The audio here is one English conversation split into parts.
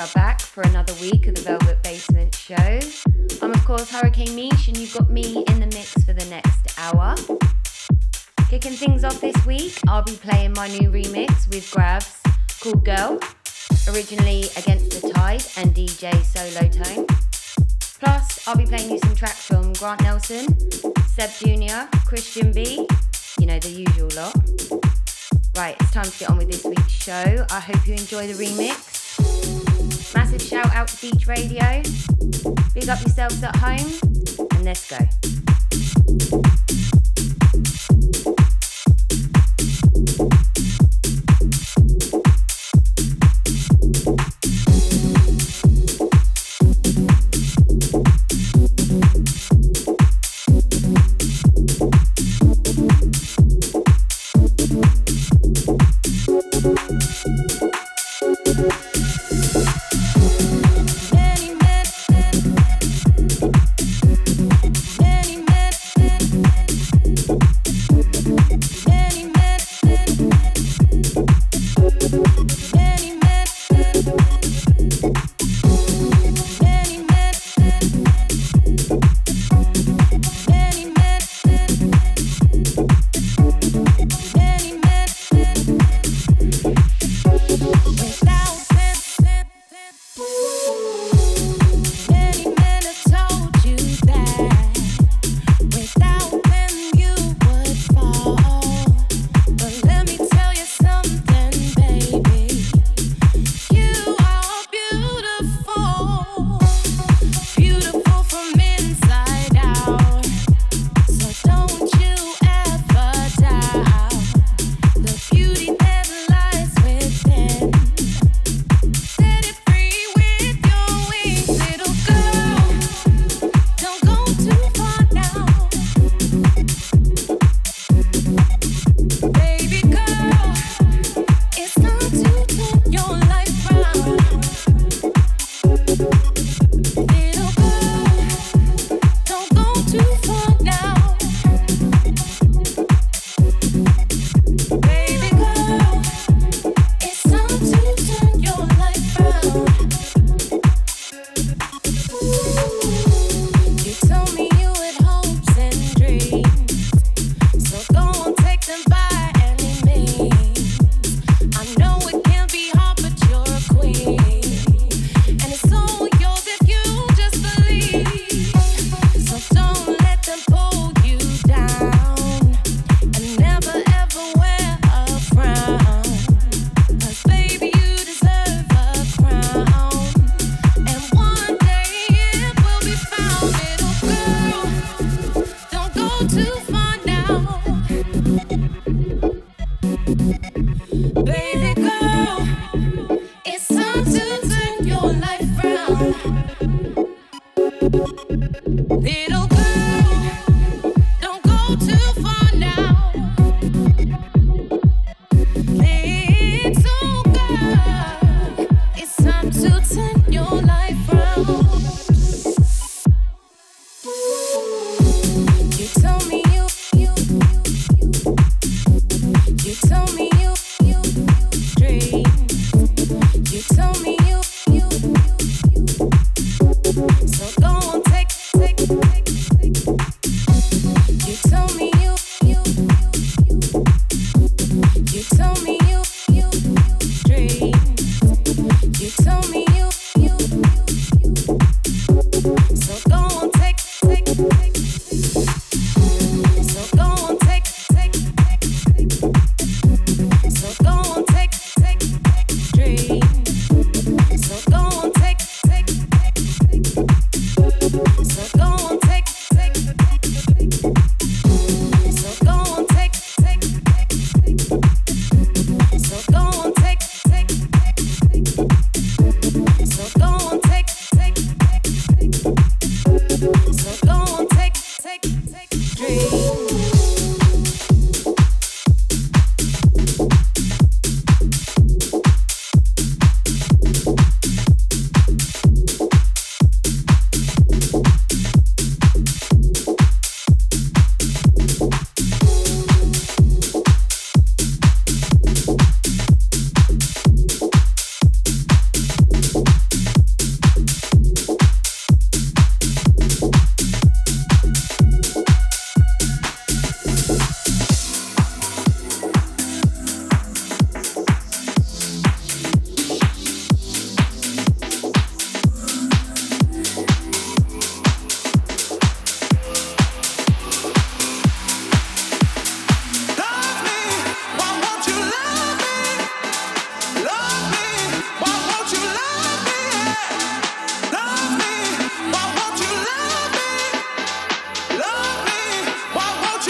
are back for another week of the Velvet Basement Show. I'm, of course, Hurricane Meesh, and you've got me in the mix for the next hour. Kicking things off this week, I'll be playing my new remix with Gravz called Girl, originally Against the Tide and DJ Solo Tone. Plus, I'll be playing you some tracks from Grant Nelson, Sebb Jr., Christian B, you know, the usual lot. Right, it's time to get on with this week's show. I hope you enjoy the remix. Massive shout out to Beach Radio. Big up yourselves at home, and let's go. tell me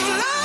you love.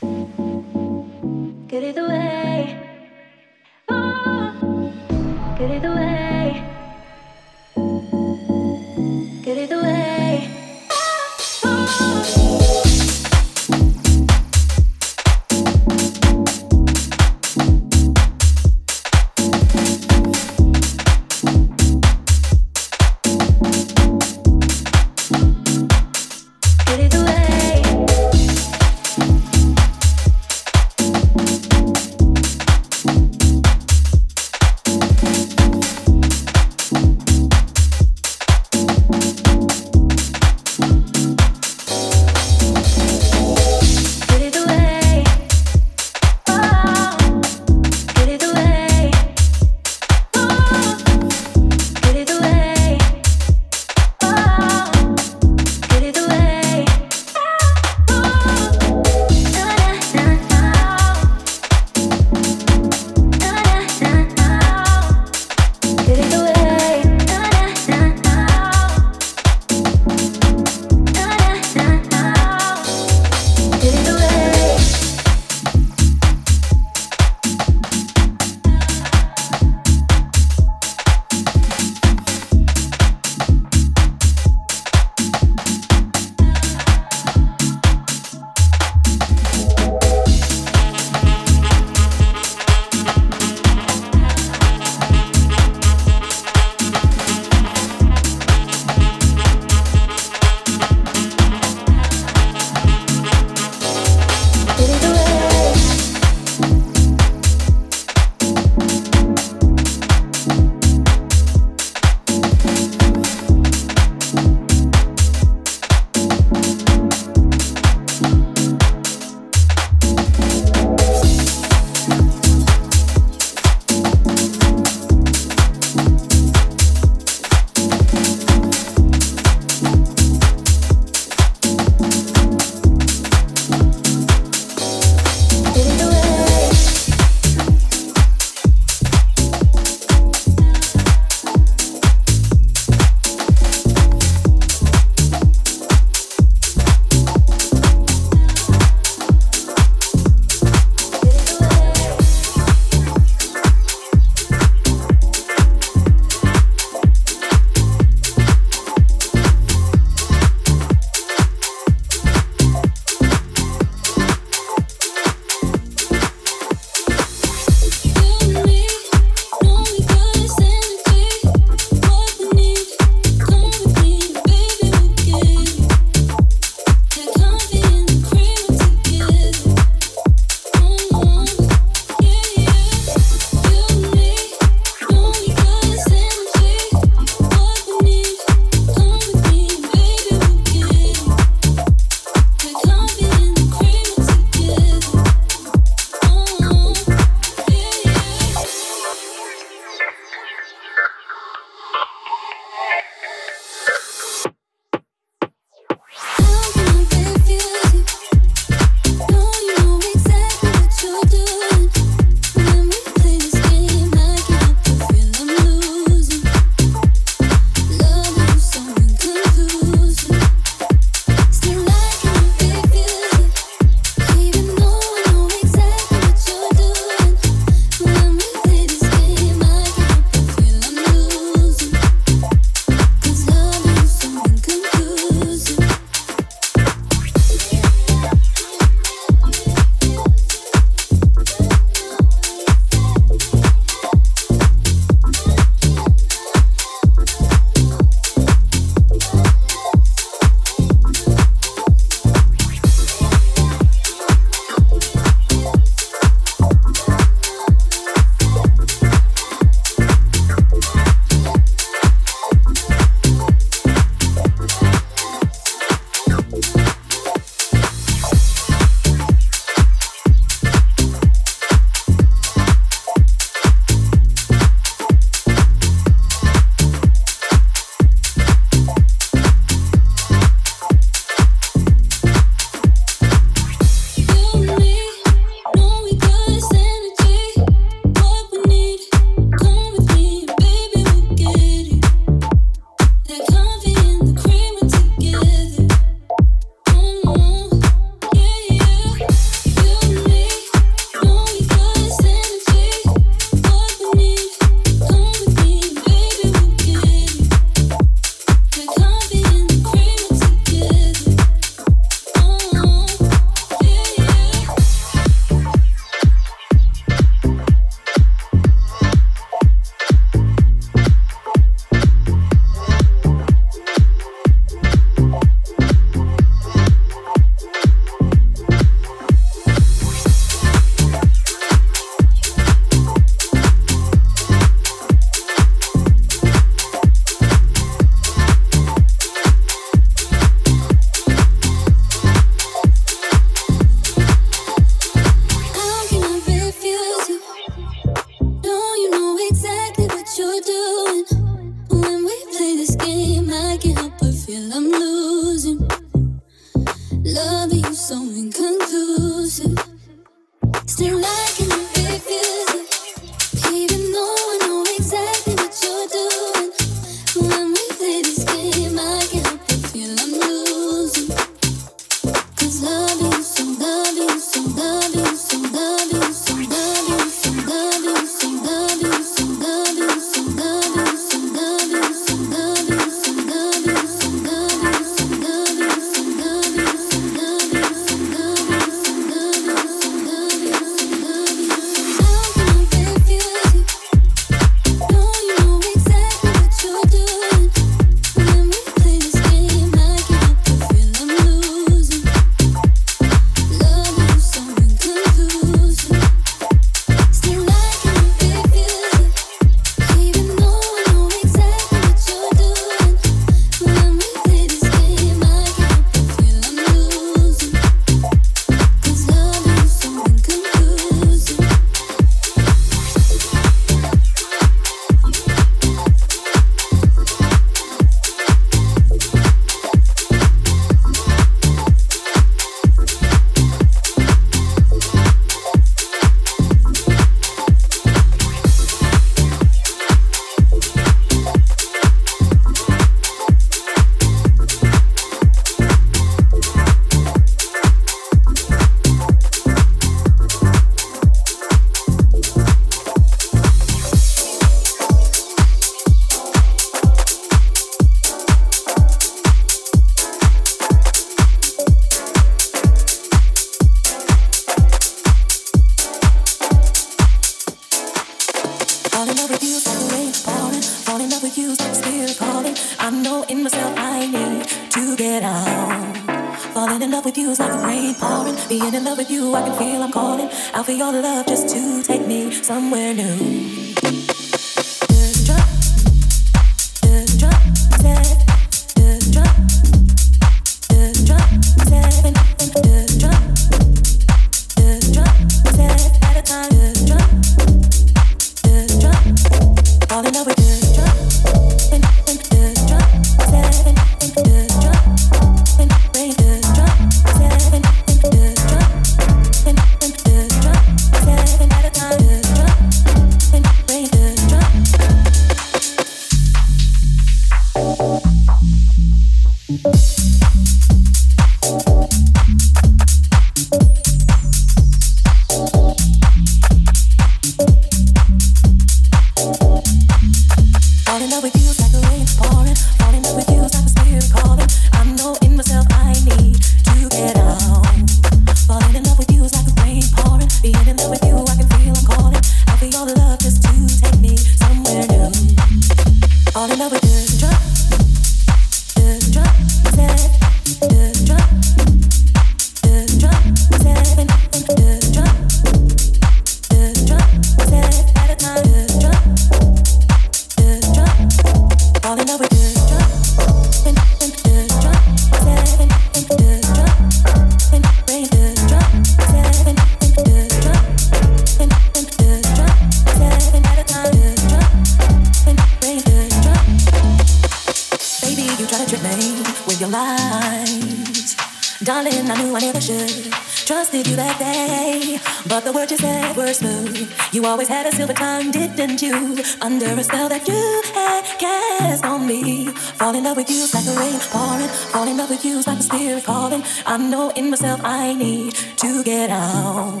You always had a silver tongue, didn't you? Under a spell that you had cast on me. Fall in love with you like the rain pouring. Fall in love with you like the spirit calling. I know in myself I need to get out.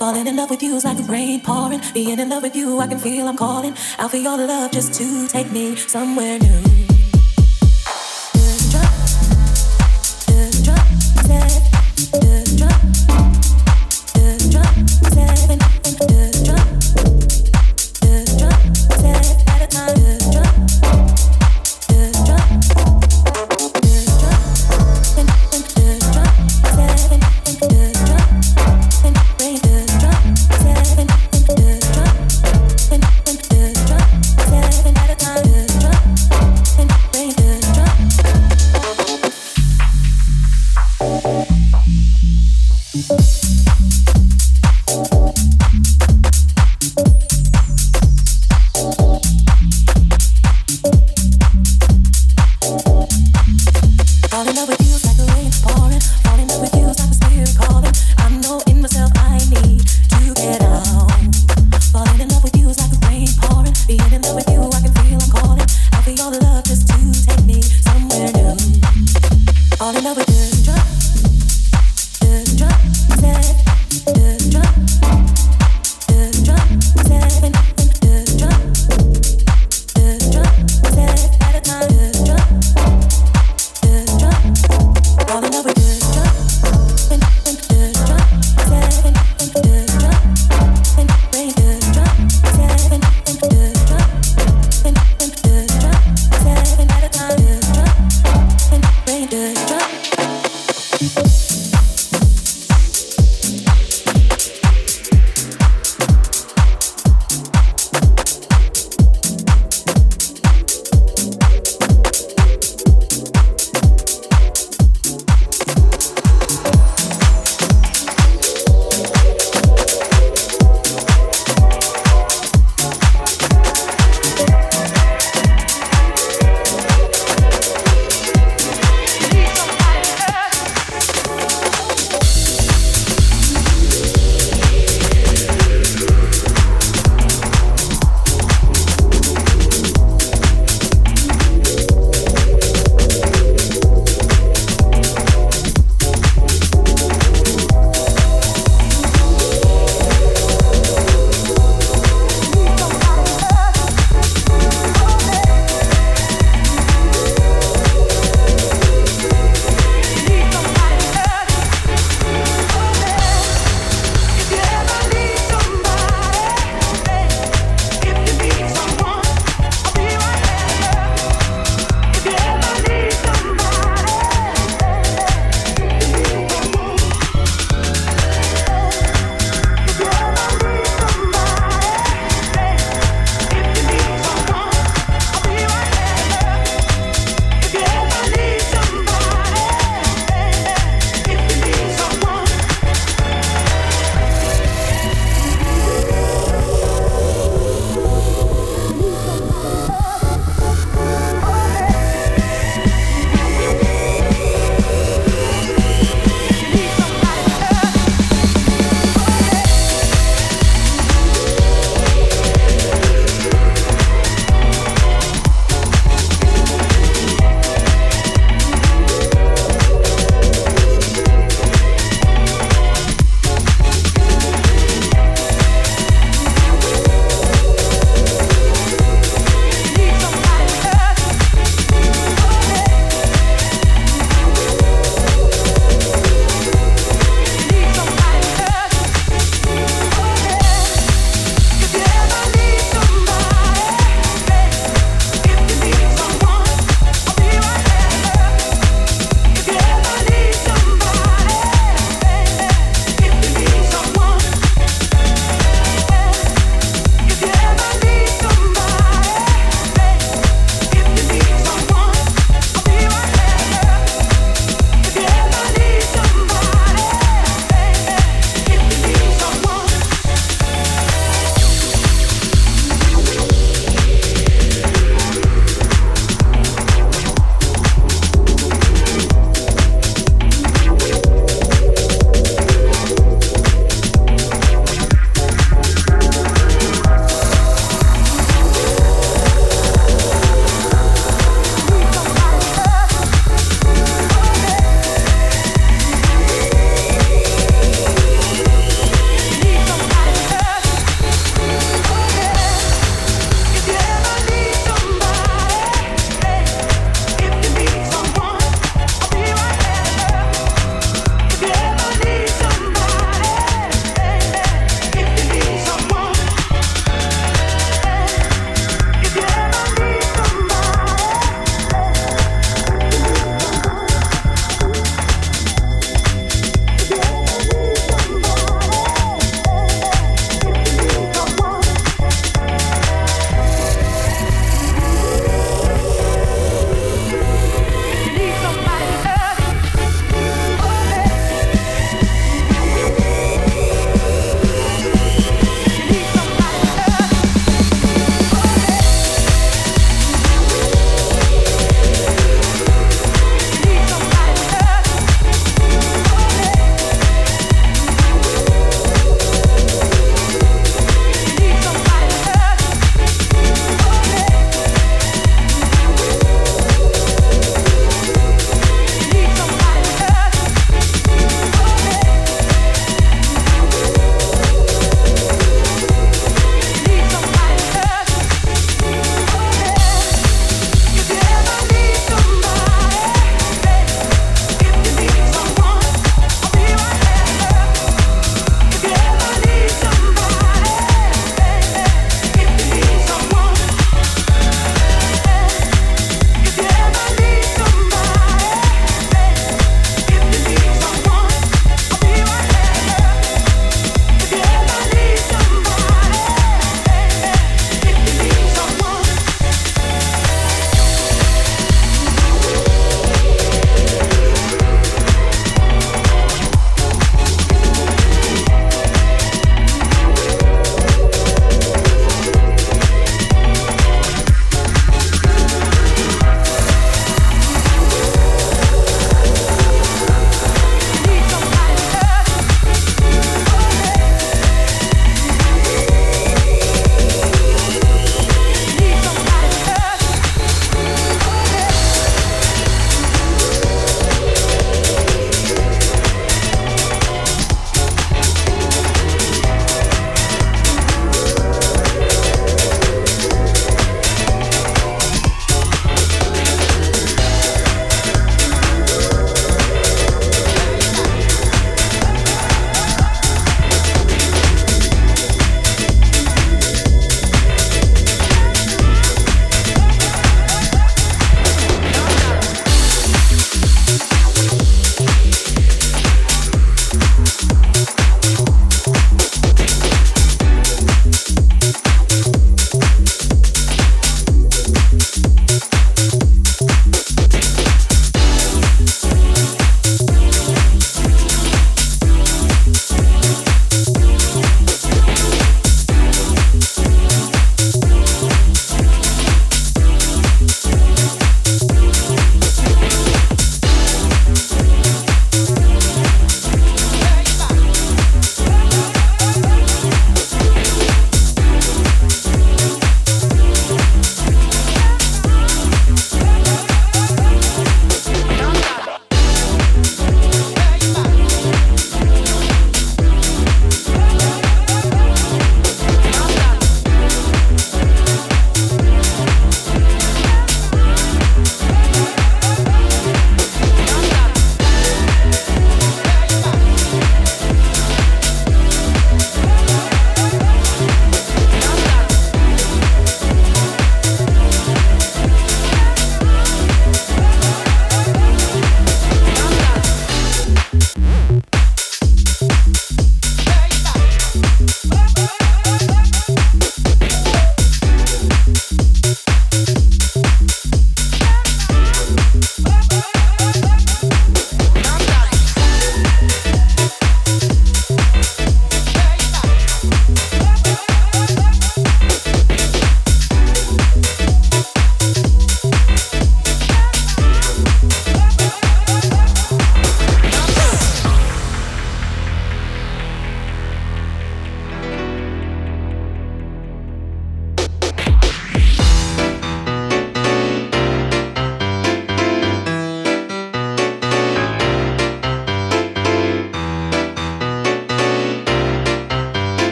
Falling in love with you like the rain pouring. Being in love with you, I can feel I'm calling out for your love just to take me somewhere new.